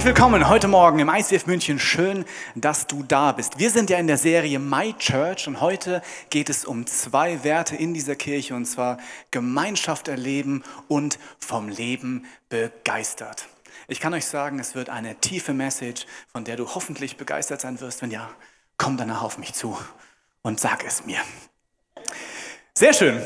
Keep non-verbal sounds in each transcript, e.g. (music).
Herzlich willkommen heute Morgen im ICF München. Schön, dass du da bist. Wir sind ja in der Serie My Church und heute geht es um zwei Werte in dieser Kirche und zwar Gemeinschaft erleben und vom Leben begeistert. Ich kann euch sagen, es wird eine tiefe Message, von der du hoffentlich begeistert sein wirst. Wenn ja, komm danach auf mich zu und sag es mir. Sehr schön.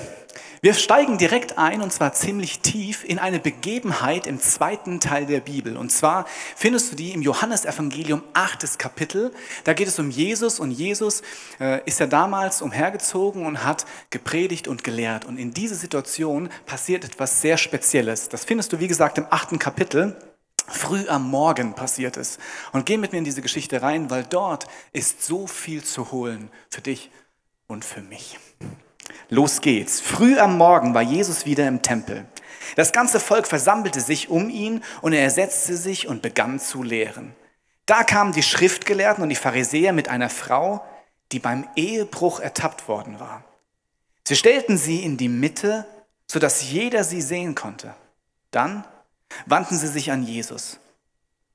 Wir steigen direkt ein und zwar ziemlich tief in eine Begebenheit im zweiten Teil der Bibel. Und zwar findest du die im Johannesevangelium, achtes Kapitel. Da geht es um Jesus und Jesus äh, ist ja damals umhergezogen und hat gepredigt und gelehrt. Und in dieser Situation passiert etwas sehr Spezielles. Das findest du, wie gesagt, im achten Kapitel. Früh am Morgen passiert es. Und geh mit mir in diese Geschichte rein, weil dort ist so viel zu holen für dich und für mich. Los geht's. Früh am Morgen war Jesus wieder im Tempel. Das ganze Volk versammelte sich um ihn und er setzte sich und begann zu lehren. Da kamen die Schriftgelehrten und die Pharisäer mit einer Frau, die beim Ehebruch ertappt worden war. Sie stellten sie in die Mitte, sodass jeder sie sehen konnte. Dann wandten sie sich an Jesus.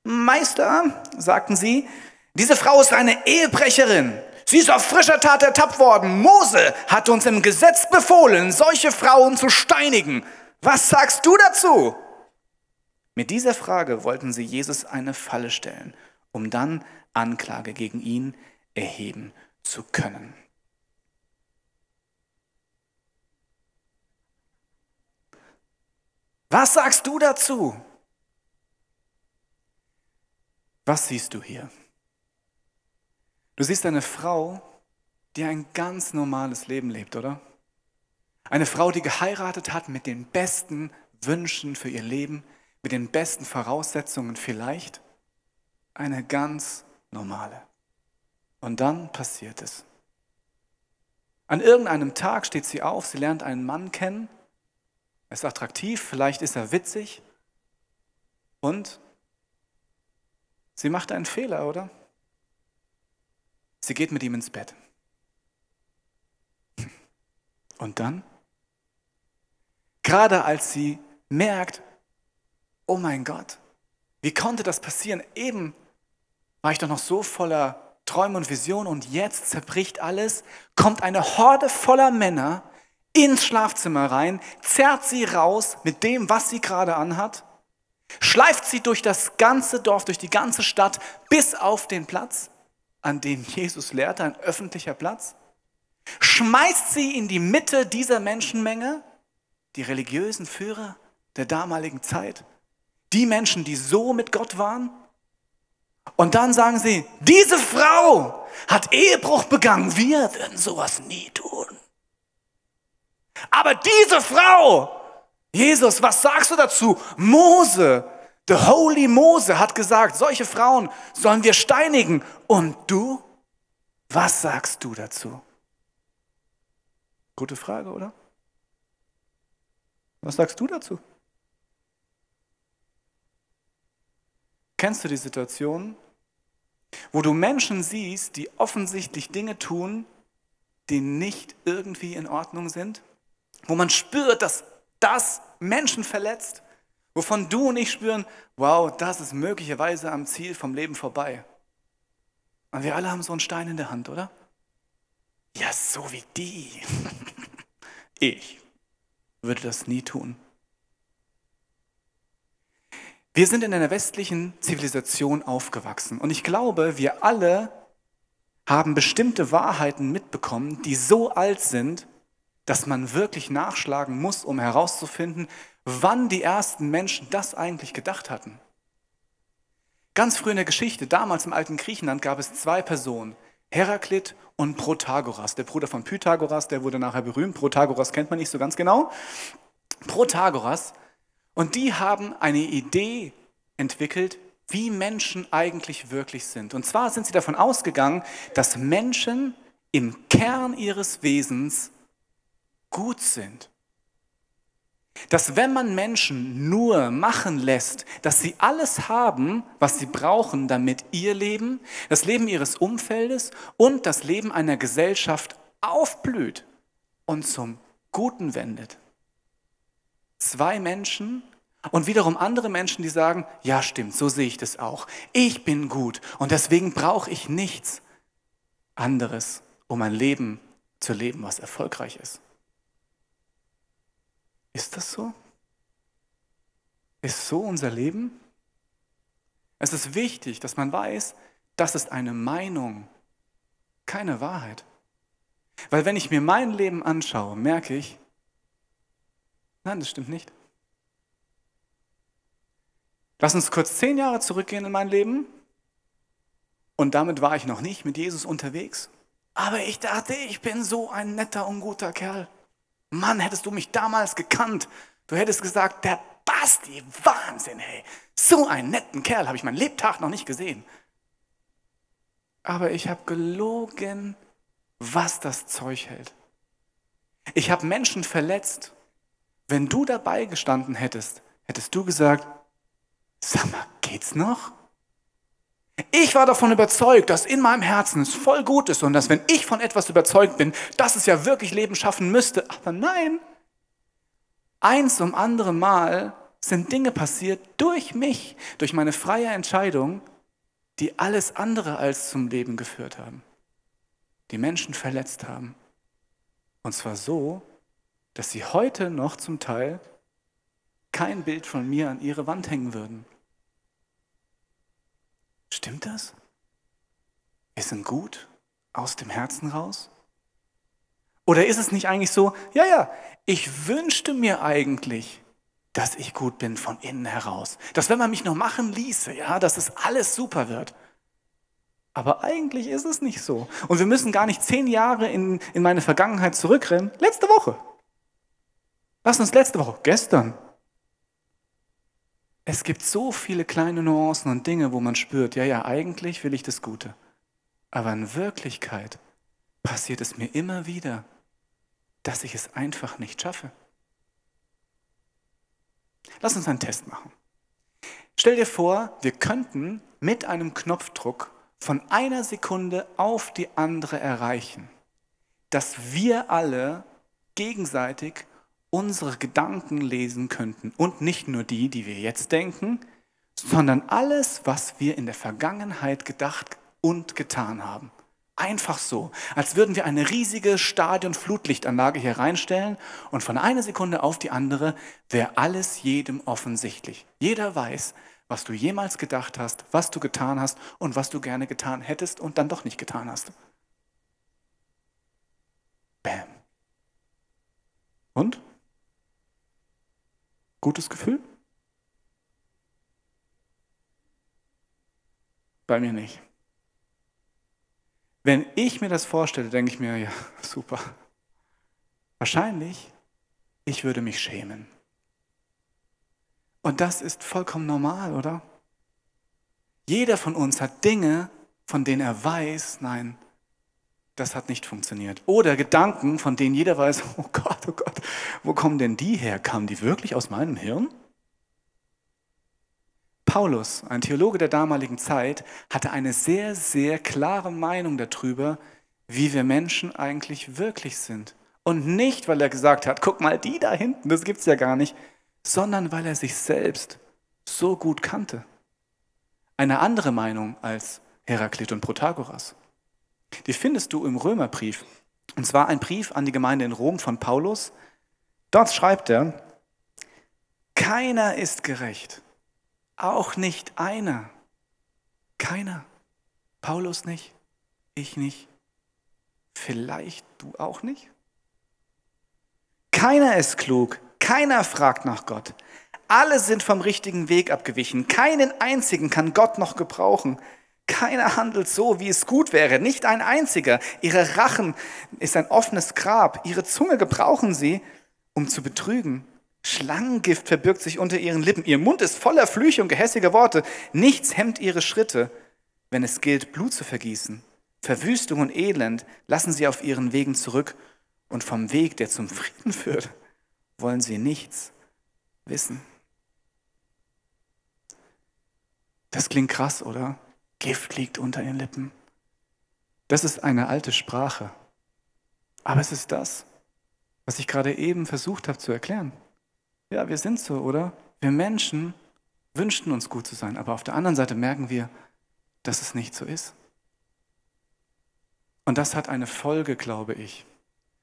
Meister, sagten sie, diese Frau ist eine Ehebrecherin. Sie ist auf frischer Tat ertappt worden. Mose hat uns im Gesetz befohlen, solche Frauen zu steinigen. Was sagst du dazu? Mit dieser Frage wollten sie Jesus eine Falle stellen, um dann Anklage gegen ihn erheben zu können. Was sagst du dazu? Was siehst du hier? Du siehst eine Frau, die ein ganz normales Leben lebt, oder? Eine Frau, die geheiratet hat mit den besten Wünschen für ihr Leben, mit den besten Voraussetzungen vielleicht. Eine ganz normale. Und dann passiert es. An irgendeinem Tag steht sie auf, sie lernt einen Mann kennen, er ist attraktiv, vielleicht ist er witzig und sie macht einen Fehler, oder? Sie geht mit ihm ins Bett. Und dann? Gerade als sie merkt, oh mein Gott, wie konnte das passieren? Eben war ich doch noch so voller Träume und Visionen und jetzt zerbricht alles, kommt eine Horde voller Männer ins Schlafzimmer rein, zerrt sie raus mit dem, was sie gerade anhat, schleift sie durch das ganze Dorf, durch die ganze Stadt bis auf den Platz an dem Jesus lehrte, ein öffentlicher Platz, schmeißt sie in die Mitte dieser Menschenmenge, die religiösen Führer der damaligen Zeit, die Menschen, die so mit Gott waren. Und dann sagen sie, diese Frau hat Ehebruch begangen, wir würden sowas nie tun. Aber diese Frau, Jesus, was sagst du dazu? Mose The Holy Mose hat gesagt, solche Frauen sollen wir steinigen. Und du? Was sagst du dazu? Gute Frage, oder? Was sagst du dazu? Kennst du die Situation, wo du Menschen siehst, die offensichtlich Dinge tun, die nicht irgendwie in Ordnung sind? Wo man spürt, dass das Menschen verletzt? Wovon du und ich spüren, wow, das ist möglicherweise am Ziel vom Leben vorbei. Und wir alle haben so einen Stein in der Hand, oder? Ja, so wie die. (laughs) ich würde das nie tun. Wir sind in einer westlichen Zivilisation aufgewachsen und ich glaube, wir alle haben bestimmte Wahrheiten mitbekommen, die so alt sind, dass man wirklich nachschlagen muss, um herauszufinden, wann die ersten Menschen das eigentlich gedacht hatten. Ganz früh in der Geschichte, damals im alten Griechenland, gab es zwei Personen, Heraklit und Protagoras. Der Bruder von Pythagoras, der wurde nachher berühmt. Protagoras kennt man nicht so ganz genau. Protagoras. Und die haben eine Idee entwickelt, wie Menschen eigentlich wirklich sind. Und zwar sind sie davon ausgegangen, dass Menschen im Kern ihres Wesens gut sind dass wenn man Menschen nur machen lässt, dass sie alles haben, was sie brauchen, damit ihr Leben, das Leben ihres Umfeldes und das Leben einer Gesellschaft aufblüht und zum Guten wendet. Zwei Menschen Und wiederum andere Menschen, die sagen, ja stimmt, so sehe ich das auch. Ich bin gut und deswegen brauche ich nichts anderes, um ein Leben zu leben, was erfolgreich ist. Ist das so? Ist so unser Leben? Es ist wichtig, dass man weiß, das ist eine Meinung, keine Wahrheit. Weil wenn ich mir mein Leben anschaue, merke ich, nein, das stimmt nicht. Lass uns kurz zehn Jahre zurückgehen in mein Leben. Und damit war ich noch nicht mit Jesus unterwegs. Aber ich dachte, ich bin so ein netter und guter Kerl. Mann, hättest du mich damals gekannt. Du hättest gesagt, der Basti, Wahnsinn, hey. So einen netten Kerl habe ich meinen Lebtag noch nicht gesehen. Aber ich habe gelogen, was das Zeug hält. Ich habe Menschen verletzt. Wenn du dabei gestanden hättest, hättest du gesagt, sag mal, geht's noch? Ich war davon überzeugt, dass in meinem Herzen es voll gut ist und dass wenn ich von etwas überzeugt bin, dass es ja wirklich Leben schaffen müsste. Aber nein, eins um andere Mal sind Dinge passiert durch mich, durch meine freie Entscheidung, die alles andere als zum Leben geführt haben, die Menschen verletzt haben. Und zwar so, dass sie heute noch zum Teil kein Bild von mir an ihre Wand hängen würden. Stimmt das? Wir sind gut aus dem Herzen raus? Oder ist es nicht eigentlich so, ja, ja, ich wünschte mir eigentlich, dass ich gut bin von innen heraus. Dass wenn man mich noch machen ließe, ja, dass es alles super wird. Aber eigentlich ist es nicht so. Und wir müssen gar nicht zehn Jahre in, in meine Vergangenheit zurückrennen. Letzte Woche. Lass uns letzte Woche, gestern. Es gibt so viele kleine Nuancen und Dinge, wo man spürt, ja, ja, eigentlich will ich das Gute. Aber in Wirklichkeit passiert es mir immer wieder, dass ich es einfach nicht schaffe. Lass uns einen Test machen. Stell dir vor, wir könnten mit einem Knopfdruck von einer Sekunde auf die andere erreichen, dass wir alle gegenseitig unsere Gedanken lesen könnten. Und nicht nur die, die wir jetzt denken, sondern alles, was wir in der Vergangenheit gedacht und getan haben. Einfach so, als würden wir eine riesige Stadion-Flutlichtanlage hier reinstellen und von einer Sekunde auf die andere wäre alles jedem offensichtlich. Jeder weiß, was du jemals gedacht hast, was du getan hast und was du gerne getan hättest und dann doch nicht getan hast. Bam. Und? Gutes Gefühl? Bei mir nicht. Wenn ich mir das vorstelle, denke ich mir, ja, (laughs) super. Wahrscheinlich, ich würde mich schämen. Und das ist vollkommen normal, oder? Jeder von uns hat Dinge, von denen er weiß, nein, das hat nicht funktioniert. Oder Gedanken, von denen jeder weiß, (laughs) oh Gott, oh Gott, wo kommen denn die her? Kamen die wirklich aus meinem Hirn? Paulus, ein Theologe der damaligen Zeit, hatte eine sehr, sehr klare Meinung darüber, wie wir Menschen eigentlich wirklich sind. Und nicht, weil er gesagt hat, guck mal, die da hinten, das gibt's ja gar nicht, sondern weil er sich selbst so gut kannte. Eine andere Meinung als Heraklit und Protagoras. Die findest du im Römerbrief. Und zwar ein Brief an die Gemeinde in Rom von Paulus. Dort schreibt er, keiner ist gerecht. Auch nicht einer. Keiner. Paulus nicht, ich nicht, vielleicht du auch nicht. Keiner ist klug, keiner fragt nach Gott. Alle sind vom richtigen Weg abgewichen. Keinen einzigen kann Gott noch gebrauchen. Keiner handelt so, wie es gut wäre, nicht ein einziger. Ihre Rachen ist ein offenes Grab. Ihre Zunge gebrauchen sie, um zu betrügen. Schlangengift verbirgt sich unter ihren Lippen. Ihr Mund ist voller Flüche und gehässiger Worte. Nichts hemmt ihre Schritte, wenn es gilt, Blut zu vergießen. Verwüstung und Elend lassen sie auf ihren Wegen zurück. Und vom Weg, der zum Frieden führt, wollen sie nichts wissen. Das klingt krass, oder? Gift liegt unter ihren Lippen. Das ist eine alte Sprache. Aber es ist das, was ich gerade eben versucht habe zu erklären. Ja, wir sind so, oder? Wir Menschen wünschten uns gut zu sein, aber auf der anderen Seite merken wir, dass es nicht so ist. Und das hat eine Folge, glaube ich.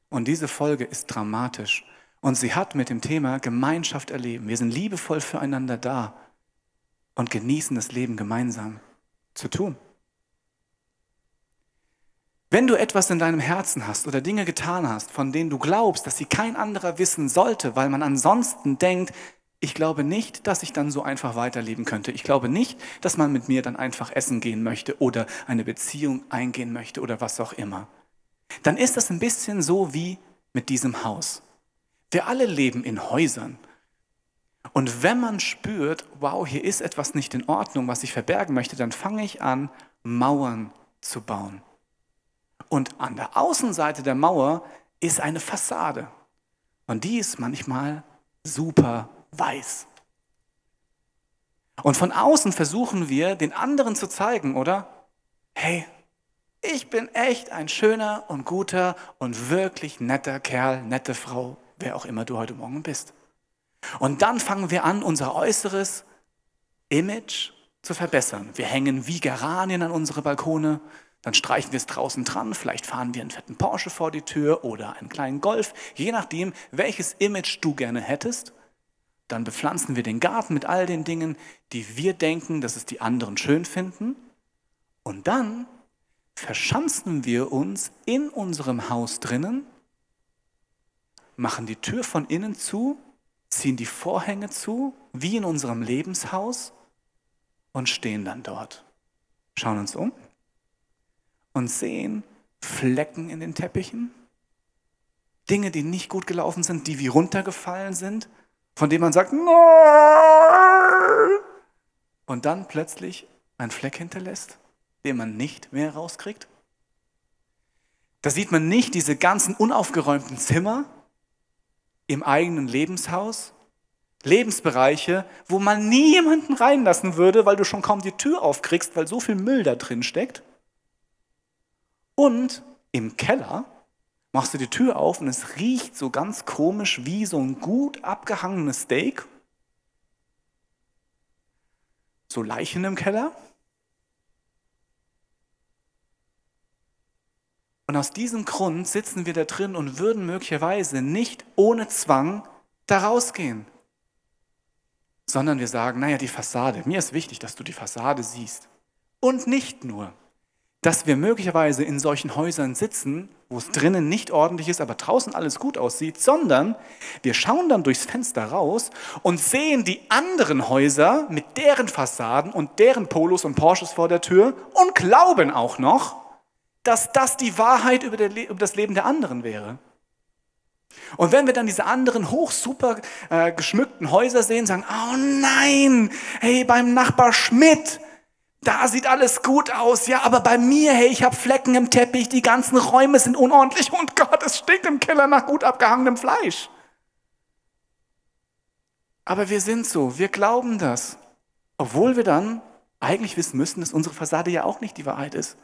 Und diese Folge ist dramatisch. Und sie hat mit dem Thema Gemeinschaft erleben. Wir sind liebevoll füreinander da und genießen das Leben gemeinsam zu tun. Wenn du etwas in deinem Herzen hast oder Dinge getan hast, von denen du glaubst, dass sie kein anderer wissen sollte, weil man ansonsten denkt, ich glaube nicht, dass ich dann so einfach weiterleben könnte. Ich glaube nicht, dass man mit mir dann einfach essen gehen möchte oder eine Beziehung eingehen möchte oder was auch immer. Dann ist das ein bisschen so wie mit diesem Haus. Wir alle leben in Häusern. Und wenn man spürt, wow, hier ist etwas nicht in Ordnung, was ich verbergen möchte, dann fange ich an, Mauern zu bauen. Und an der Außenseite der Mauer ist eine Fassade. Und die ist manchmal super weiß. Und von außen versuchen wir, den anderen zu zeigen, oder? Hey, ich bin echt ein schöner und guter und wirklich netter Kerl, nette Frau, wer auch immer du heute Morgen bist. Und dann fangen wir an, unser äußeres Image zu verbessern. Wir hängen wie Geranien an unsere Balkone, dann streichen wir es draußen dran, vielleicht fahren wir einen fetten Porsche vor die Tür oder einen kleinen Golf, je nachdem, welches Image du gerne hättest. Dann bepflanzen wir den Garten mit all den Dingen, die wir denken, dass es die anderen schön finden. Und dann verschanzen wir uns in unserem Haus drinnen, machen die Tür von innen zu, ziehen die Vorhänge zu, wie in unserem Lebenshaus und stehen dann dort. Schauen uns um und sehen Flecken in den Teppichen, Dinge, die nicht gut gelaufen sind, die wie runtergefallen sind, von dem man sagt, Nein! und dann plötzlich einen Fleck hinterlässt, den man nicht mehr rauskriegt. Da sieht man nicht diese ganzen unaufgeräumten Zimmer im eigenen Lebenshaus, Lebensbereiche, wo man nie jemanden reinlassen würde, weil du schon kaum die Tür aufkriegst, weil so viel Müll da drin steckt. Und im Keller machst du die Tür auf und es riecht so ganz komisch wie so ein gut abgehangenes Steak. So Leichen im Keller. Und aus diesem Grund sitzen wir da drin und würden möglicherweise nicht ohne Zwang da rausgehen, sondern wir sagen, naja, die Fassade, mir ist wichtig, dass du die Fassade siehst. Und nicht nur dass wir möglicherweise in solchen Häusern sitzen, wo es drinnen nicht ordentlich ist, aber draußen alles gut aussieht, sondern wir schauen dann durchs Fenster raus und sehen die anderen Häuser mit deren Fassaden und deren Polos und Porsches vor der Tür und glauben auch noch, dass das die Wahrheit über, das Leben der anderen wäre. Und wenn wir dann diese anderen hoch super äh, geschmückten Häuser sehen, sagen, oh nein, hey, beim Nachbar Schmidt, da sieht alles gut aus, ja, aber bei mir, hey, ich habe Flecken im Teppich, die ganzen Räume sind unordentlich und Gott, es stinkt im Keller nach gut abgehangenem Fleisch. Aber wir sind so, wir glauben das, obwohl wir dann eigentlich wissen müssen, dass unsere Fassade ja auch nicht die Wahrheit ist.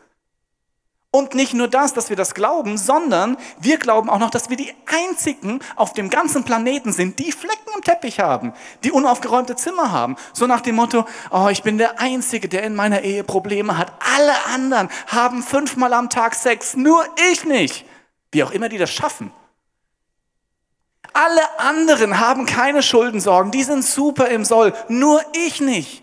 Und nicht nur das, dass wir das glauben, sondern wir glauben auch noch, dass wir die Einzigen auf dem ganzen Planeten sind, die Flecken im Teppich haben, die unaufgeräumte Zimmer haben. So nach dem Motto, oh, ich bin der Einzige, der in meiner Ehe Probleme hat. Alle anderen haben fünfmal am Tag Sex, nur ich nicht. Wie auch immer die das schaffen. Alle anderen haben keine Schuldensorgen, die sind super im Soll, nur ich nicht.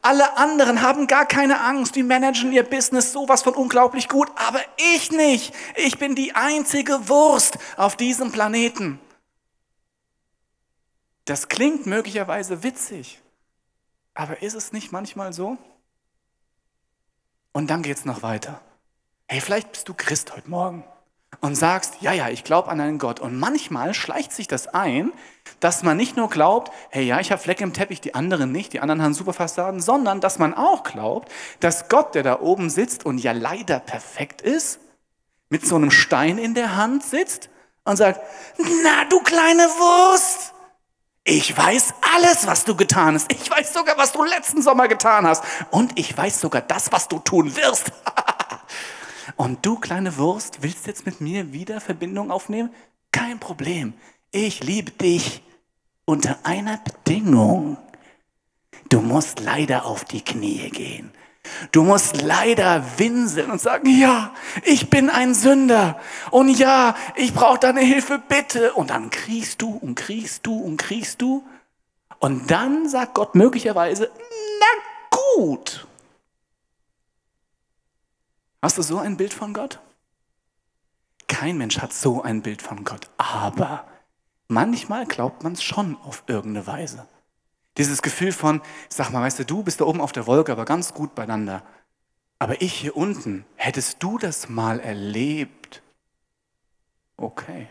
Alle anderen haben gar keine Angst, die managen ihr Business sowas von unglaublich gut, aber ich nicht. Ich bin die einzige Wurst auf diesem Planeten. Das klingt möglicherweise witzig, aber ist es nicht manchmal so? Und dann geht es noch weiter. Hey, vielleicht bist du Christ heute Morgen und sagst, ja, ja, ich glaube an einen Gott. Und manchmal schleicht sich das ein, dass man nicht nur glaubt, hey, ja, ich habe Flecke im Teppich, die anderen nicht, die anderen haben super Fassaden, sondern dass man auch glaubt, dass Gott, der da oben sitzt und ja leider perfekt ist, mit so einem Stein in der Hand sitzt und sagt, na, du kleine Wurst, ich weiß alles, was du getan hast. Ich weiß sogar, was du letzten Sommer getan hast. Und ich weiß sogar das, was du tun wirst. (laughs) Und du, kleine Wurst, willst jetzt mit mir wieder Verbindung aufnehmen? Kein Problem. Ich liebe dich. unter einer Bedingung. Du musst leider auf die Knie gehen. Du musst leider winseln und sagen, ja, ich bin ein Sünder und ja, ich brauche deine Hilfe, bitte. Und dann kriegst du und kriegst du und kriegst du. Und dann sagt Gott möglicherweise, na gut. Hast du so ein Bild von Gott? Kein Mensch hat so ein Bild von Gott, aber manchmal glaubt man es schon auf irgendeine Weise. Dieses Gefühl von, sag mal, weißt du, du bist da oben auf der Wolke, aber ganz gut beieinander. Aber ich hier unten, hättest du das mal erlebt? Okay.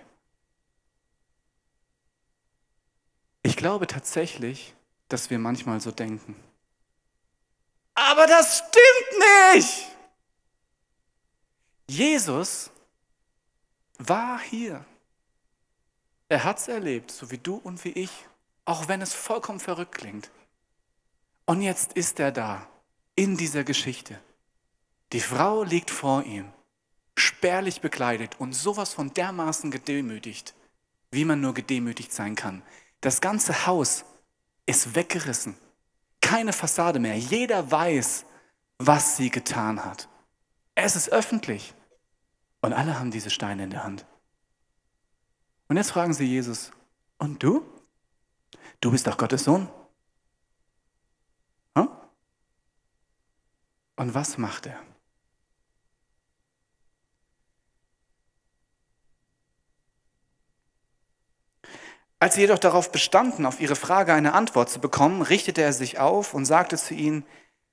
Ich glaube tatsächlich, dass wir manchmal so denken. Aber das stimmt nicht! Jesus war hier. Er hat es erlebt, so wie du und wie ich, auch wenn es vollkommen verrückt klingt. Und jetzt ist er da, in dieser Geschichte. Die Frau liegt vor ihm, spärlich bekleidet und sowas von dermaßen gedemütigt, wie man nur gedemütigt sein kann. Das ganze Haus ist weggerissen. Keine Fassade mehr. Jeder weiß, was sie getan hat. Es ist öffentlich. Und alle haben diese Steine in der Hand. Und jetzt fragen sie Jesus, und du? Du bist doch Gottes Sohn. Hm? Und was macht er? Als sie jedoch darauf bestanden, auf ihre Frage eine Antwort zu bekommen, richtete er sich auf und sagte zu ihnen,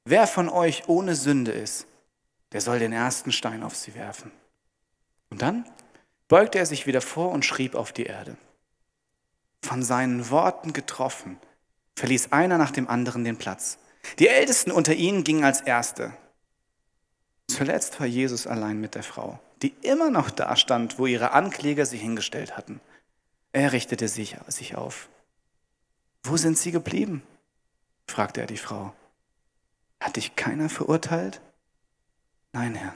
wer von euch ohne Sünde ist, der soll den ersten Stein auf sie werfen. Und dann beugte er sich wieder vor und schrieb auf die Erde. Von seinen Worten getroffen, verließ einer nach dem anderen den Platz. Die Ältesten unter ihnen gingen als Erste. Zuletzt war Jesus allein mit der Frau, die immer noch da stand, wo ihre Ankläger sie hingestellt hatten. Er richtete sich, sich auf. Wo sind sie geblieben? fragte er die Frau. Hat dich keiner verurteilt? Nein, Herr,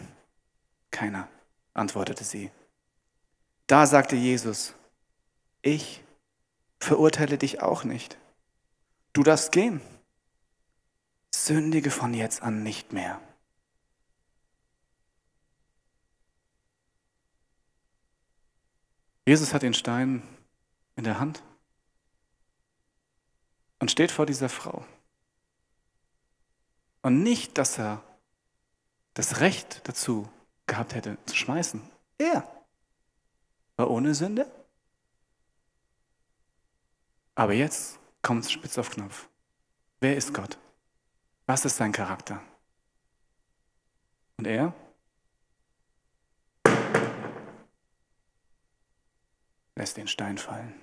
keiner antwortete sie. Da sagte Jesus, ich verurteile dich auch nicht. Du darfst gehen. Sündige von jetzt an nicht mehr. Jesus hat den Stein in der Hand und steht vor dieser Frau. Und nicht, dass er das Recht dazu gehabt hätte zu schmeißen. Er war ohne Sünde. Aber jetzt kommt es spitz auf Knopf. Wer ist Gott? Was ist sein Charakter? Und er? Lässt den Stein fallen.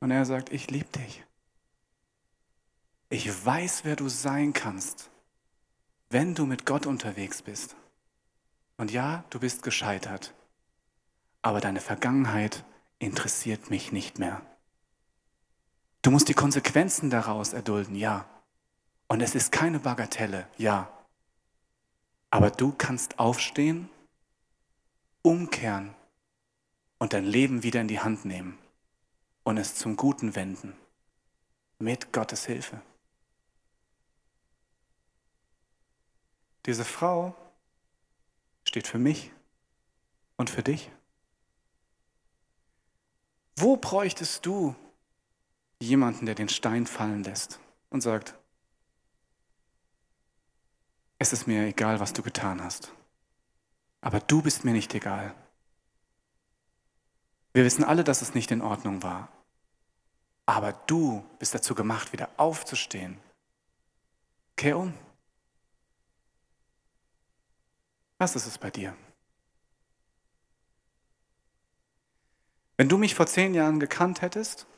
Und er sagt, ich liebe dich. Ich weiß, wer du sein kannst wenn du mit Gott unterwegs bist. Und ja, du bist gescheitert, aber deine Vergangenheit interessiert mich nicht mehr. Du musst die Konsequenzen daraus erdulden, ja. Und es ist keine Bagatelle, ja. Aber du kannst aufstehen, umkehren und dein Leben wieder in die Hand nehmen und es zum Guten wenden. Mit Gottes Hilfe. Diese Frau steht für mich und für dich. Wo bräuchtest du jemanden, der den Stein fallen lässt und sagt, es ist mir egal, was du getan hast, aber du bist mir nicht egal. Wir wissen alle, dass es nicht in Ordnung war, aber du bist dazu gemacht, wieder aufzustehen. Kehr um. Was ist es bei dir? Wenn du mich vor zehn Jahren gekannt hättest,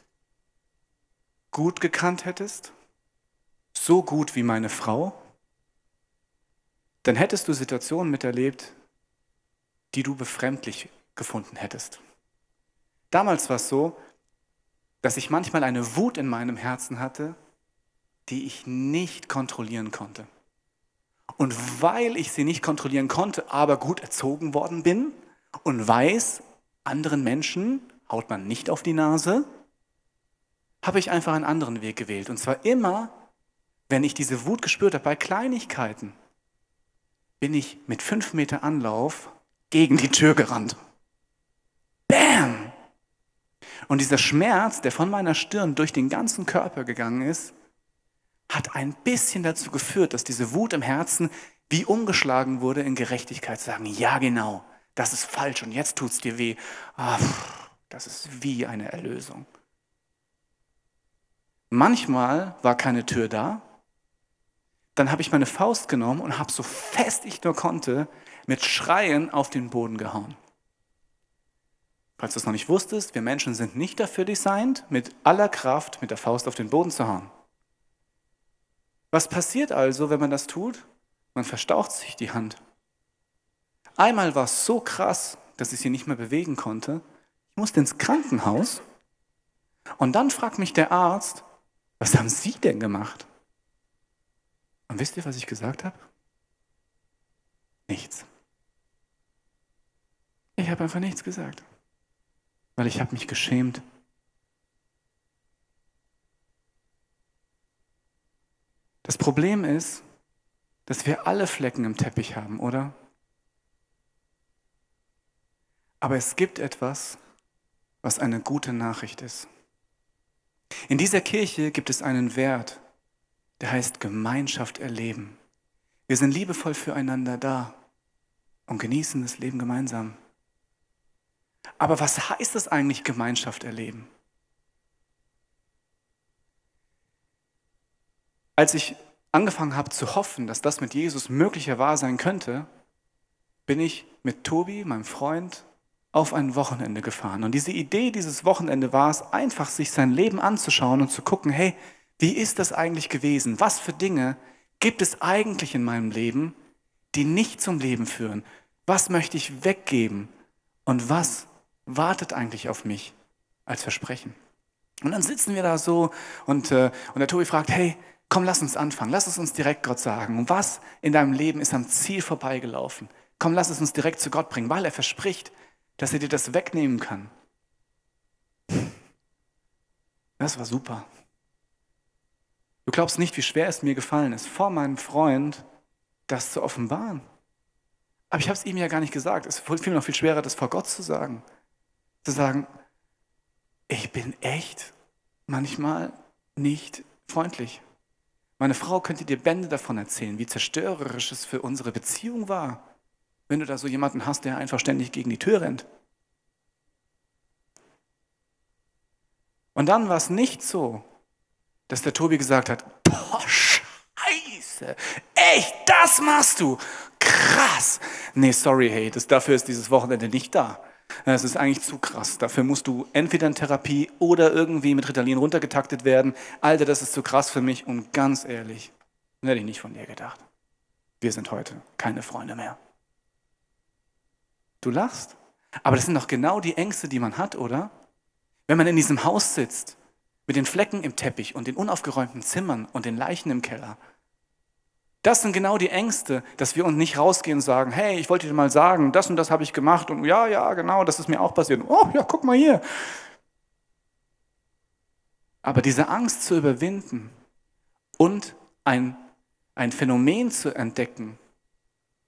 gut gekannt hättest, so gut wie meine Frau, dann hättest du Situationen miterlebt, die du befremdlich gefunden hättest. Damals war es so, dass ich manchmal eine Wut in meinem Herzen hatte, die ich nicht kontrollieren konnte. Und weil ich sie nicht kontrollieren konnte, aber gut erzogen worden bin und weiß, anderen Menschen haut man nicht auf die Nase, habe ich einfach einen anderen Weg gewählt. Und zwar immer, wenn ich diese Wut gespürt habe bei Kleinigkeiten, bin ich mit fünf Meter Anlauf gegen die Tür gerannt. Bam! Und dieser Schmerz, der von meiner Stirn durch den ganzen Körper gegangen ist, hat ein bisschen dazu geführt, dass diese Wut im Herzen wie umgeschlagen wurde in Gerechtigkeit. Sagen, ja genau, das ist falsch und jetzt tut es dir weh. Ah, das ist wie eine Erlösung. Manchmal war keine Tür da. Dann habe ich meine Faust genommen und habe so fest ich nur konnte mit Schreien auf den Boden gehauen. Falls du es noch nicht wusstest, wir Menschen sind nicht dafür designt, mit aller Kraft mit der Faust auf den Boden zu hauen. Was passiert also, wenn man das tut? Man verstaucht sich die Hand. Einmal war es so krass, dass ich sie nicht mehr bewegen konnte. Ich musste ins Krankenhaus. Und dann fragt mich der Arzt, was haben Sie denn gemacht? Und wisst ihr, was ich gesagt habe? Nichts. Ich habe einfach nichts gesagt, weil ich habe mich geschämt. Das Problem ist, dass wir alle Flecken im Teppich haben, oder? Aber es gibt etwas, was eine gute Nachricht ist. In dieser Kirche gibt es einen Wert, der heißt Gemeinschaft erleben. Wir sind liebevoll füreinander da und genießen das Leben gemeinsam. Aber was heißt es eigentlich, Gemeinschaft erleben? Als ich angefangen habe zu hoffen, dass das mit Jesus möglicher wahr sein könnte, bin ich mit Tobi, meinem Freund, auf ein Wochenende gefahren. Und diese Idee dieses Wochenende war es, einfach sich sein Leben anzuschauen und zu gucken, hey, wie ist das eigentlich gewesen? Was für Dinge gibt es eigentlich in meinem Leben, die nicht zum Leben führen? Was möchte ich weggeben? Und was wartet eigentlich auf mich als Versprechen? Und dann sitzen wir da so und, äh, und der Tobi fragt, hey, komm, lass uns anfangen. Lass es uns direkt Gott sagen. Was in deinem Leben ist am Ziel vorbeigelaufen? Komm, lass es uns direkt zu Gott bringen, weil er verspricht, dass er dir das wegnehmen kann. Das war super. Du glaubst nicht, wie schwer es mir gefallen ist, vor meinem Freund das zu offenbaren. Aber ich habe es ihm ja gar nicht gesagt. Es fiel mir noch viel schwerer, das vor Gott zu sagen. Zu sagen, ich bin echt manchmal nicht freundlich. Meine Frau könnte dir Bände davon erzählen, wie zerstörerisch es für unsere Beziehung war wenn du da so jemanden hast, der einfach ständig gegen die Tür rennt. Und dann war es nicht so, dass der Tobi gesagt hat, boah, scheiße, echt, das machst du, krass. Nee, sorry, hey, das, dafür ist dieses Wochenende nicht da. Das ist eigentlich zu krass. Dafür musst du entweder in Therapie oder irgendwie mit Ritalin runtergetaktet werden. Alter, das ist zu krass für mich und ganz ehrlich, hätte ich nicht von dir gedacht. Wir sind heute keine Freunde mehr. Du lachst. Aber das sind doch genau die Ängste, die man hat, oder? Wenn man in diesem Haus sitzt, mit den Flecken im Teppich und den unaufgeräumten Zimmern und den Leichen im Keller. Das sind genau die Ängste, dass wir uns nicht rausgehen und sagen, hey, ich wollte dir mal sagen, das und das habe ich gemacht und ja, ja, genau, das ist mir auch passiert. Oh, ja, guck mal hier. Aber diese Angst zu überwinden und ein, ein Phänomen zu entdecken,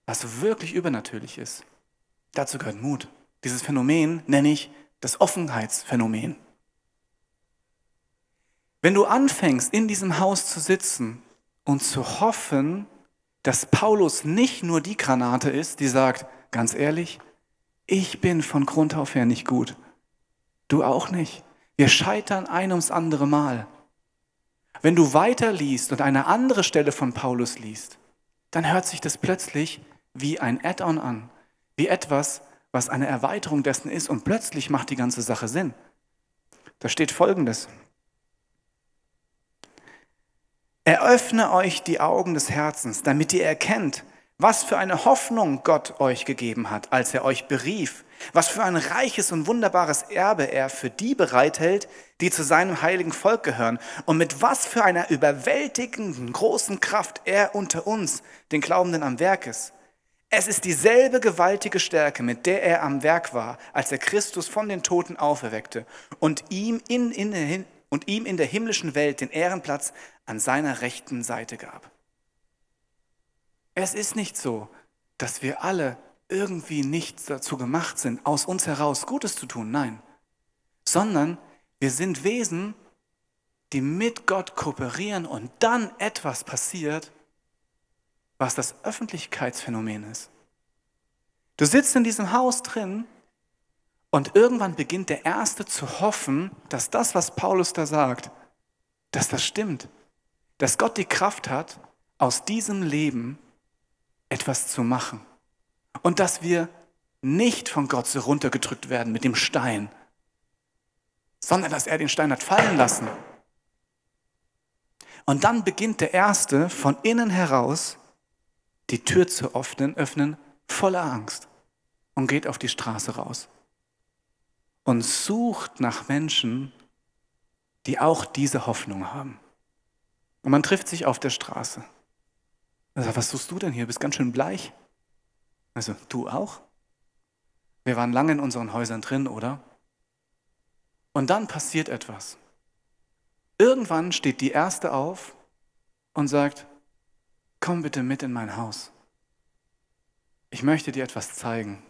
was wirklich übernatürlich ist, Dazu gehört Mut. Dieses Phänomen nenne ich das Offenheitsphänomen. Wenn du anfängst, in diesem Haus zu sitzen und zu hoffen, dass Paulus nicht nur die Granate ist, die sagt, ganz ehrlich, ich bin von Grund auf her nicht gut. Du auch nicht. Wir scheitern ein ums andere Mal. Wenn du weiter liest und eine andere Stelle von Paulus liest, dann hört sich das plötzlich wie ein Add-on an wie etwas, was eine Erweiterung dessen ist und plötzlich macht die ganze Sache Sinn. Da steht folgendes. Eröffne euch die Augen des Herzens, damit ihr erkennt, was für eine Hoffnung Gott euch gegeben hat, als er euch berief, was für ein reiches und wunderbares Erbe er für die bereithält, die zu seinem heiligen Volk gehören, und mit was für einer überwältigenden großen Kraft er unter uns, den Glaubenden, am Werk ist. Es ist dieselbe gewaltige Stärke, mit der er am Werk war, als er Christus von den Toten auferweckte und ihm in, in, und ihm in der himmlischen Welt den Ehrenplatz an seiner rechten Seite gab. Es ist nicht so, dass wir alle irgendwie nicht dazu gemacht sind, aus uns heraus Gutes zu tun, nein, sondern wir sind Wesen, die mit Gott kooperieren und dann etwas passiert, was das Öffentlichkeitsphänomen ist. Du sitzt in diesem Haus drin und irgendwann beginnt der Erste zu hoffen, dass das, was Paulus da sagt, dass das stimmt. Dass Gott die Kraft hat, aus diesem Leben etwas zu machen. Und dass wir nicht von Gott so runtergedrückt werden mit dem Stein, sondern dass er den Stein hat fallen lassen. Und dann beginnt der Erste von innen heraus die Tür zu öffnen, öffnen voller Angst und geht auf die Straße raus und sucht nach Menschen, die auch diese Hoffnung haben. Und man trifft sich auf der Straße. Also, was suchst du denn hier? Du bist ganz schön bleich. Also, du auch? Wir waren lange in unseren Häusern drin, oder? Und dann passiert etwas. Irgendwann steht die Erste auf und sagt, komm bitte mit in mein Haus. Ich möchte dir etwas zeigen.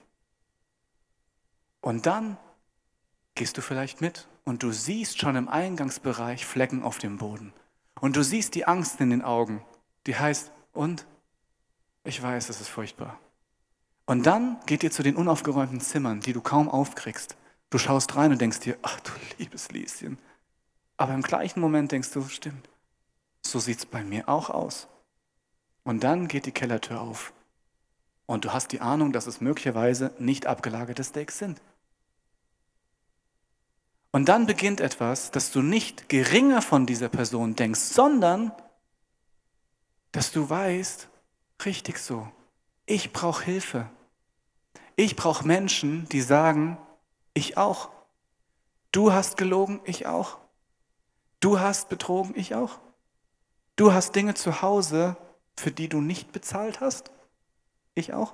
Und dann gehst du vielleicht mit und du siehst schon im Eingangsbereich Flecken auf dem Boden. Und du siehst die Angst in den Augen, die heißt, und? Ich weiß, es ist furchtbar. Und dann geht ihr zu den unaufgeräumten Zimmern, die du kaum aufkriegst. Du schaust rein und denkst dir, ach du liebes Lieschen. Aber im gleichen Moment denkst du, stimmt, so sieht es bei mir auch aus. Und dann geht die Kellertür auf. Und du hast die Ahnung, dass es möglicherweise nicht abgelagerte Steaks sind. Und dann beginnt etwas, dass du nicht geringer von dieser Person denkst, sondern dass du weißt, richtig so, ich brauche Hilfe. Ich brauche Menschen, die sagen, ich auch. Du hast gelogen, ich auch. Du hast betrogen, ich auch. Du hast Dinge zu Hause, für die du nicht bezahlt hast, ich auch.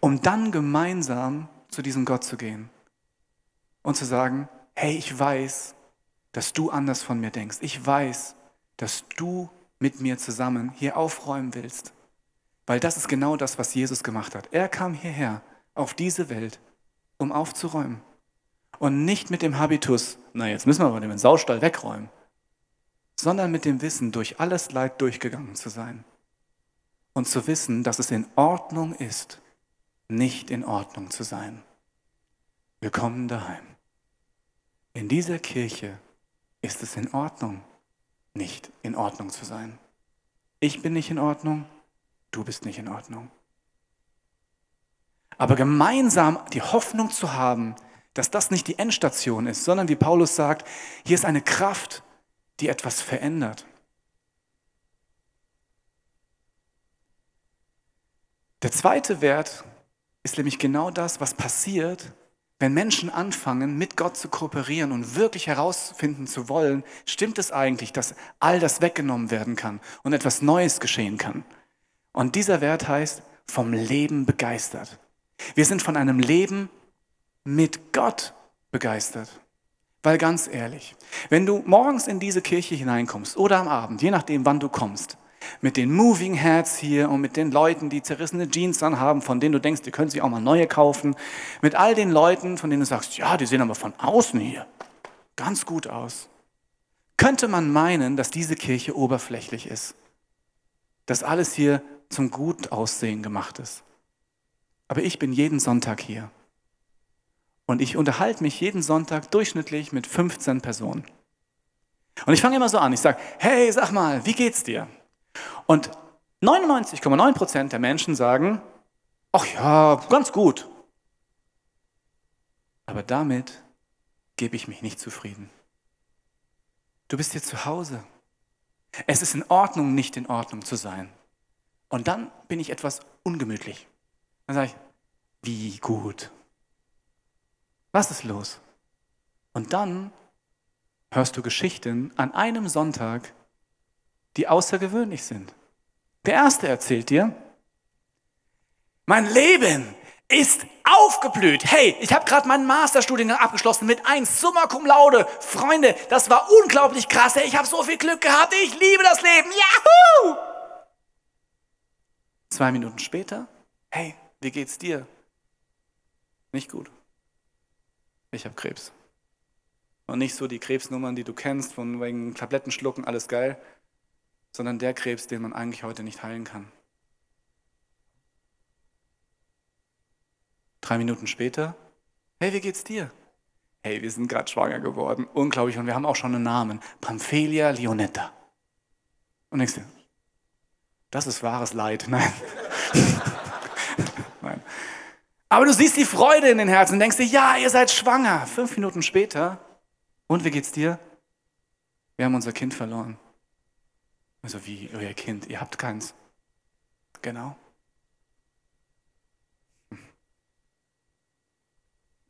Um dann gemeinsam zu diesem Gott zu gehen und zu sagen, hey, ich weiß, dass du anders von mir denkst. Ich weiß, dass du mit mir zusammen hier aufräumen willst. Weil das ist genau das, was Jesus gemacht hat. Er kam hierher auf diese Welt, um aufzuräumen. Und nicht mit dem Habitus, na jetzt müssen wir aber den Saustall wegräumen, sondern mit dem Wissen, durch alles Leid durchgegangen zu sein. Und zu wissen, dass es in Ordnung ist, nicht in Ordnung zu sein. Willkommen daheim. In dieser Kirche ist es in Ordnung, nicht in Ordnung zu sein. Ich bin nicht in Ordnung, du bist nicht in Ordnung. Aber gemeinsam die Hoffnung zu haben, dass das nicht die Endstation ist, sondern wie Paulus sagt, hier ist eine Kraft, die etwas verändert. Der zweite Wert ist nämlich genau das, was passiert, wenn Menschen anfangen, mit Gott zu kooperieren und wirklich herausfinden zu wollen, stimmt es eigentlich, dass all das weggenommen werden kann und etwas Neues geschehen kann. Und dieser Wert heißt, vom Leben begeistert. Wir sind von einem Leben mit Gott begeistert. Weil ganz ehrlich, wenn du morgens in diese Kirche hineinkommst oder am Abend, je nachdem, wann du kommst, mit den Moving Heads hier und mit den Leuten, die zerrissene Jeans anhaben, von denen du denkst, die können sich auch mal neue kaufen, mit all den Leuten, von denen du sagst, ja, die sehen aber von außen hier ganz gut aus, könnte man meinen, dass diese Kirche oberflächlich ist, dass alles hier zum Gutaussehen gemacht ist. Aber ich bin jeden Sonntag hier und ich unterhalte mich jeden Sonntag durchschnittlich mit 15 Personen. Und ich fange immer so an, ich sage, hey, sag mal, wie geht's dir? Und 99,9 Prozent der Menschen sagen, ach ja, ganz gut. Aber damit gebe ich mich nicht zufrieden. Du bist hier zu Hause. Es ist in Ordnung, nicht in Ordnung zu sein. Und dann bin ich etwas ungemütlich. Dann sage ich, wie gut. Was ist los? Und dann hörst du Geschichten an einem Sonntag, die außergewöhnlich sind. Der erste erzählt dir, mein Leben, ist aufgeblüht. Hey, ich habe gerade meinen Masterstudiengang abgeschlossen mit 1 Summa Cum Laude. Freunde, das war unglaublich krass. Ich habe so viel Glück gehabt. Ich liebe das Leben. Yahoo! Zwei Minuten später, hey, wie geht's dir? Nicht gut. Ich habe Krebs. Und nicht so die Krebsnummern, die du kennst, von wegen Tabletten schlucken, alles geil, sondern der Krebs, den man eigentlich heute nicht heilen kann. Drei Minuten später, hey, wie geht's dir? Hey, wir sind gerade schwanger geworden, unglaublich, und wir haben auch schon einen Namen, Pamphelia Lionetta. Und denkst du, das ist wahres Leid. Nein. (laughs) Nein. Aber du siehst die Freude in den Herzen und denkst dir, ja, ihr seid schwanger. Fünf Minuten später, und wie geht's dir? Wir haben unser Kind verloren. Also wie euer Kind? Ihr habt keins. Genau.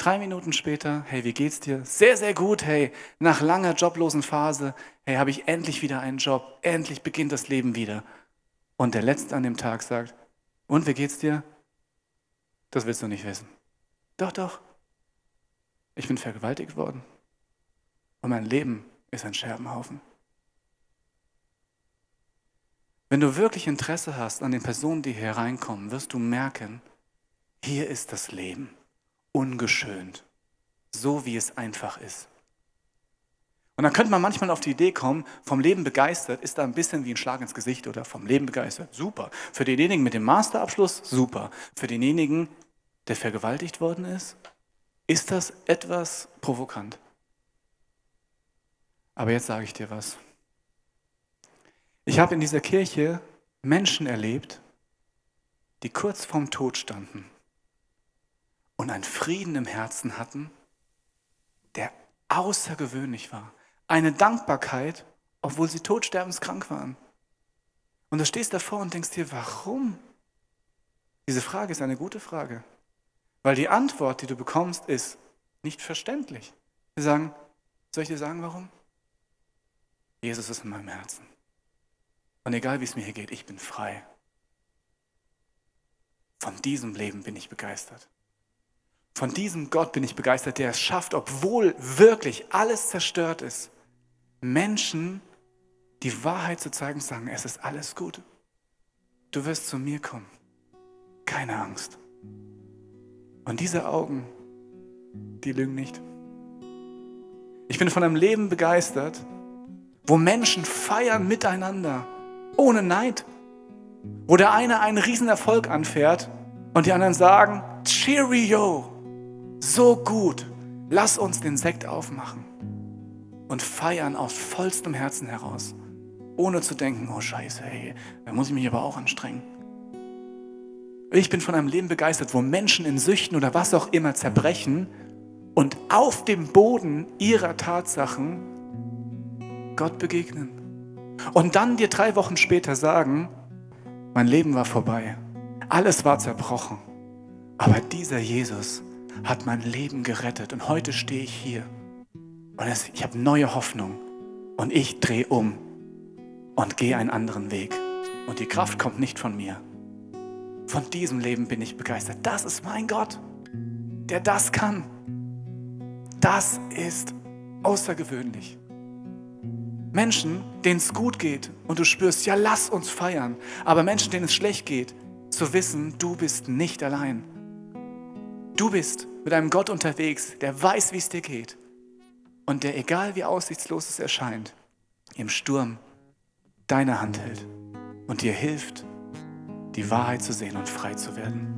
Drei Minuten später, hey, wie geht's dir? Sehr, sehr gut, hey. Nach langer joblosen Phase, hey, habe ich endlich wieder einen Job. Endlich beginnt das Leben wieder. Und der Letzte an dem Tag sagt, und wie geht's dir? Das willst du nicht wissen. Doch, doch. Ich bin vergewaltigt worden. Und mein Leben ist ein Scherbenhaufen. Wenn du wirklich Interesse hast an den Personen, die hier reinkommen, wirst du merken, hier ist das Leben ungeschönt, so wie es einfach ist. Und dann könnte man manchmal auf die Idee kommen, vom Leben begeistert ist da ein bisschen wie ein Schlag ins Gesicht oder vom Leben begeistert, super. Für denjenigen mit dem Masterabschluss, super. Für denjenigen, der vergewaltigt worden ist, ist das etwas provokant. Aber jetzt sage ich dir was. Ich habe in dieser Kirche Menschen erlebt, die kurz vorm Tod standen und einen Frieden im Herzen hatten, der außergewöhnlich war. Eine Dankbarkeit, obwohl sie todsterbenskrank waren. Und du stehst davor und denkst dir, warum? Diese Frage ist eine gute Frage. Weil die Antwort, die du bekommst, ist nicht verständlich. Sie sagen, soll ich dir sagen, warum? Jesus ist in meinem Herzen. Und egal wie es mir hier geht, ich bin frei. Von diesem Leben bin ich begeistert. Von diesem Gott bin ich begeistert, der es schafft, obwohl wirklich alles zerstört ist, Menschen die Wahrheit zu zeigen, sagen, es ist alles gut. Du wirst zu mir kommen. Keine Angst. Und diese Augen, die lügen nicht. Ich bin von einem Leben begeistert, wo Menschen feiern miteinander, ohne Neid. Wo der eine einen Riesenerfolg anfährt und die anderen sagen, Cheerio, so gut, lass uns den Sekt aufmachen und feiern aus vollstem Herzen heraus, ohne zu denken, oh scheiße, hey, da muss ich mich aber auch anstrengen. Ich bin von einem Leben begeistert, wo Menschen in Süchten oder was auch immer zerbrechen und auf dem Boden ihrer Tatsachen Gott begegnen. Und dann dir drei Wochen später sagen, mein Leben war vorbei, alles war zerbrochen, aber dieser Jesus hat mein Leben gerettet und heute stehe ich hier und ich habe neue Hoffnung und ich drehe um und gehe einen anderen Weg. Und die Kraft kommt nicht von mir. Von diesem Leben bin ich begeistert. Das ist mein Gott, der das kann. Das ist außergewöhnlich. Menschen, denen es gut geht und du spürst, ja, lass uns feiern. Aber Menschen, denen es schlecht geht, zu wissen, du bist nicht allein. Du bist mit einem Gott unterwegs, der weiß, wie es dir geht und der, egal wie aussichtslos es erscheint, im Sturm deine Hand hält und dir hilft, die Wahrheit zu sehen und frei zu werden.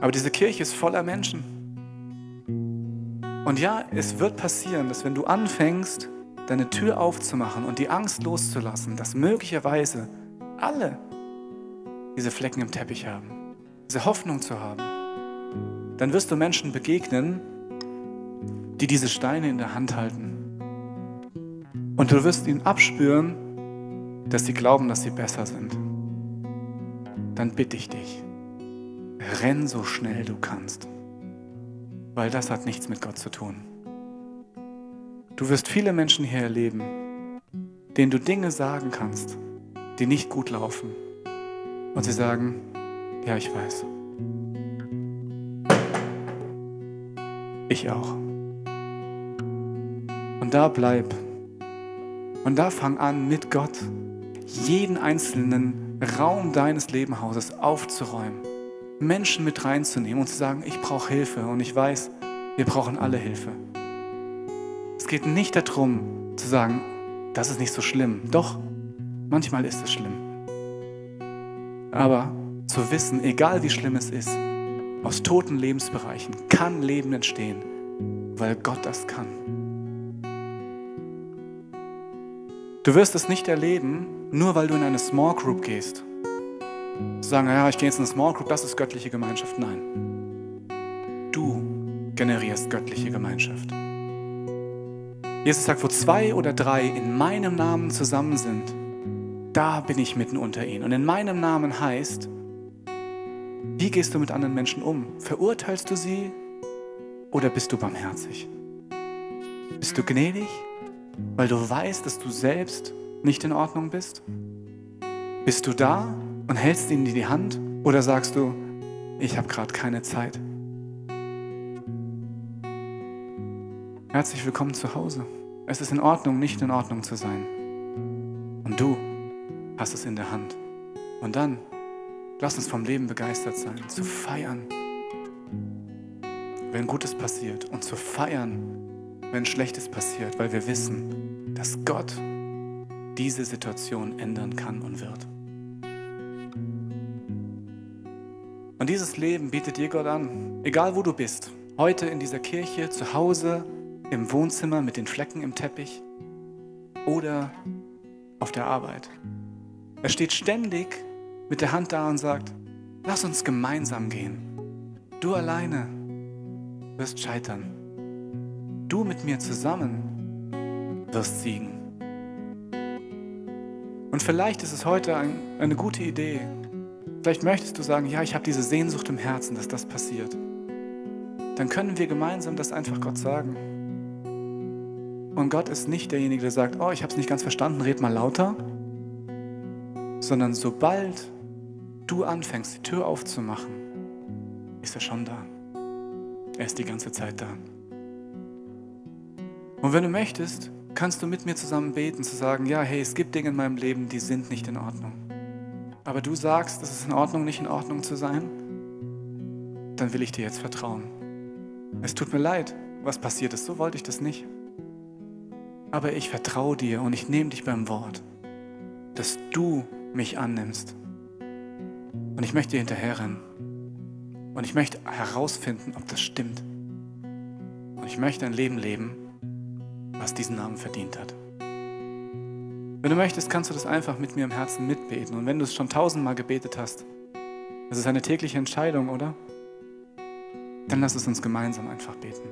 Aber diese Kirche ist voller Menschen. Und ja, es wird passieren, dass wenn du anfängst, deine Tür aufzumachen und die Angst loszulassen, dass möglicherweise alle diese Flecken im Teppich haben, diese Hoffnung zu haben, dann wirst du Menschen begegnen, die diese Steine in der Hand halten. Und du wirst ihnen abspüren, dass sie glauben, dass sie besser sind. Dann bitte ich dich, renn so schnell du kannst, weil das hat nichts mit Gott zu tun. Du wirst viele Menschen hier erleben, denen du Dinge sagen kannst, die nicht gut laufen. Und sie sagen, Ja, ich weiß. Ich auch. Und da bleib. Und da fang an, mit Gott jeden einzelnen Raum deines Lebenhauses aufzuräumen, Menschen mit reinzunehmen und zu sagen, ich brauche Hilfe und ich weiß, wir brauchen alle Hilfe. Es geht nicht darum zu sagen, das ist nicht so schlimm. Doch, manchmal ist es schlimm. Aber zu wissen, egal wie schlimm es ist, aus toten Lebensbereichen kann Leben entstehen, weil Gott das kann. Du wirst es nicht erleben, nur weil du in eine Small Group gehst. Zu sagen, ja, ich gehe jetzt in eine Small Group, das ist göttliche Gemeinschaft. Nein. Du generierst göttliche Gemeinschaft. Jesus sagt, wo zwei oder drei in meinem Namen zusammen sind, da bin ich mitten unter ihnen. Und in meinem Namen heißt, wie gehst du mit anderen Menschen um? Verurteilst du sie oder bist du barmherzig? Bist du gnädig weil du weißt, dass du selbst nicht in Ordnung bist? Bist du da und hältst ihnen die Hand oder sagst du, ich habe gerade keine Zeit? Herzlich willkommen zu Hause. Es ist in Ordnung, nicht in Ordnung zu sein. Und du hast es in der Hand. Und dann lass uns vom Leben begeistert sein, zu feiern, wenn Gutes passiert und zu feiern, wenn Schlechtes passiert, weil wir wissen, dass Gott diese Situation ändern kann und wird. Und dieses Leben bietet dir Gott an, egal wo du bist. Heute in dieser Kirche, zu Hause, im Wohnzimmer mit den Flecken im Teppich oder auf der Arbeit. Er steht ständig mit der Hand da und sagt, lass uns gemeinsam gehen. Du alleine wirst scheitern du mit mir zusammen wirst siegen. Und vielleicht ist es heute ein, eine gute Idee. Vielleicht möchtest du sagen, ja, ich habe diese Sehnsucht im Herzen, dass das passiert. Dann können wir gemeinsam das einfach Gott sagen. Und Gott ist nicht derjenige, der sagt, oh, ich habe es nicht ganz verstanden, red mal lauter. Sondern sobald du anfängst, die Tür aufzumachen, ist er schon da. Er ist die ganze Zeit da. Und wenn du möchtest, kannst du mit mir zusammen beten, zu sagen, ja, hey, es gibt Dinge in meinem Leben, die sind nicht in Ordnung. Aber du sagst, es ist in Ordnung, nicht in Ordnung zu sein, dann will ich dir jetzt vertrauen. Es tut mir leid, was passiert ist, so wollte ich das nicht. Aber ich vertraue dir und ich nehme dich beim Wort, dass du mich annimmst. Und ich möchte dir hinterherrennen. Und ich möchte herausfinden, ob das stimmt. Und ich möchte ein Leben leben, was diesen Namen verdient hat. Wenn du möchtest, kannst du das einfach mit mir im Herzen mitbeten. Und wenn du es schon tausendmal gebetet hast, das ist eine tägliche Entscheidung, oder? Dann lass es uns gemeinsam einfach beten.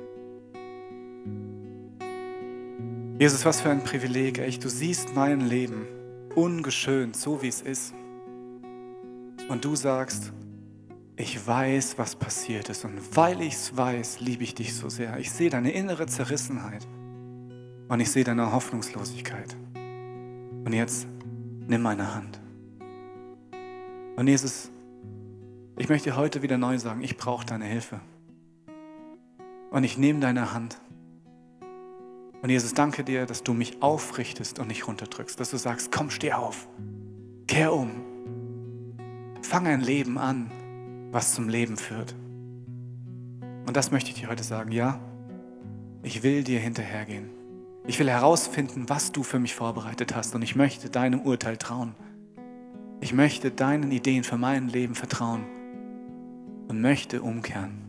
Jesus, was für ein Privileg, echt. Du siehst mein Leben ungeschönt, so wie es ist. Und du sagst, ich weiß, was passiert ist. Und weil ich es weiß, liebe ich dich so sehr. Ich sehe deine innere Zerrissenheit. Und ich sehe deine Hoffnungslosigkeit. Und jetzt nimm meine Hand. Und Jesus, ich möchte heute wieder neu sagen, ich brauche deine Hilfe. Und ich nehme deine Hand. Und Jesus, danke dir, dass du mich aufrichtest und nicht runterdrückst, dass du sagst, komm, steh auf, kehr um, fang ein Leben an, was zum Leben führt. Und das möchte ich dir heute sagen, ja, ich will dir hinterhergehen. Ich will herausfinden, was du für mich vorbereitet hast und ich möchte deinem Urteil trauen. Ich möchte deinen Ideen für mein Leben vertrauen und möchte umkehren.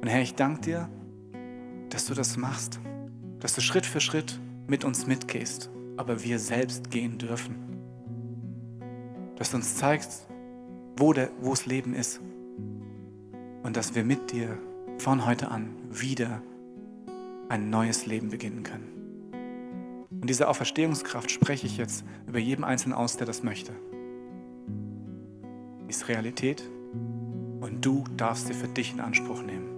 Und Herr, ich danke dir, dass du das machst, dass du Schritt für Schritt mit uns mitgehst, aber wir selbst gehen dürfen. Dass du uns zeigst, wo, das Leben ist und dass wir mit dir von heute an wieder ein neues Leben beginnen können. Und diese Auferstehungskraft spreche ich jetzt über jeden Einzelnen aus, der das möchte. Die ist Realität und du darfst sie für dich in Anspruch nehmen.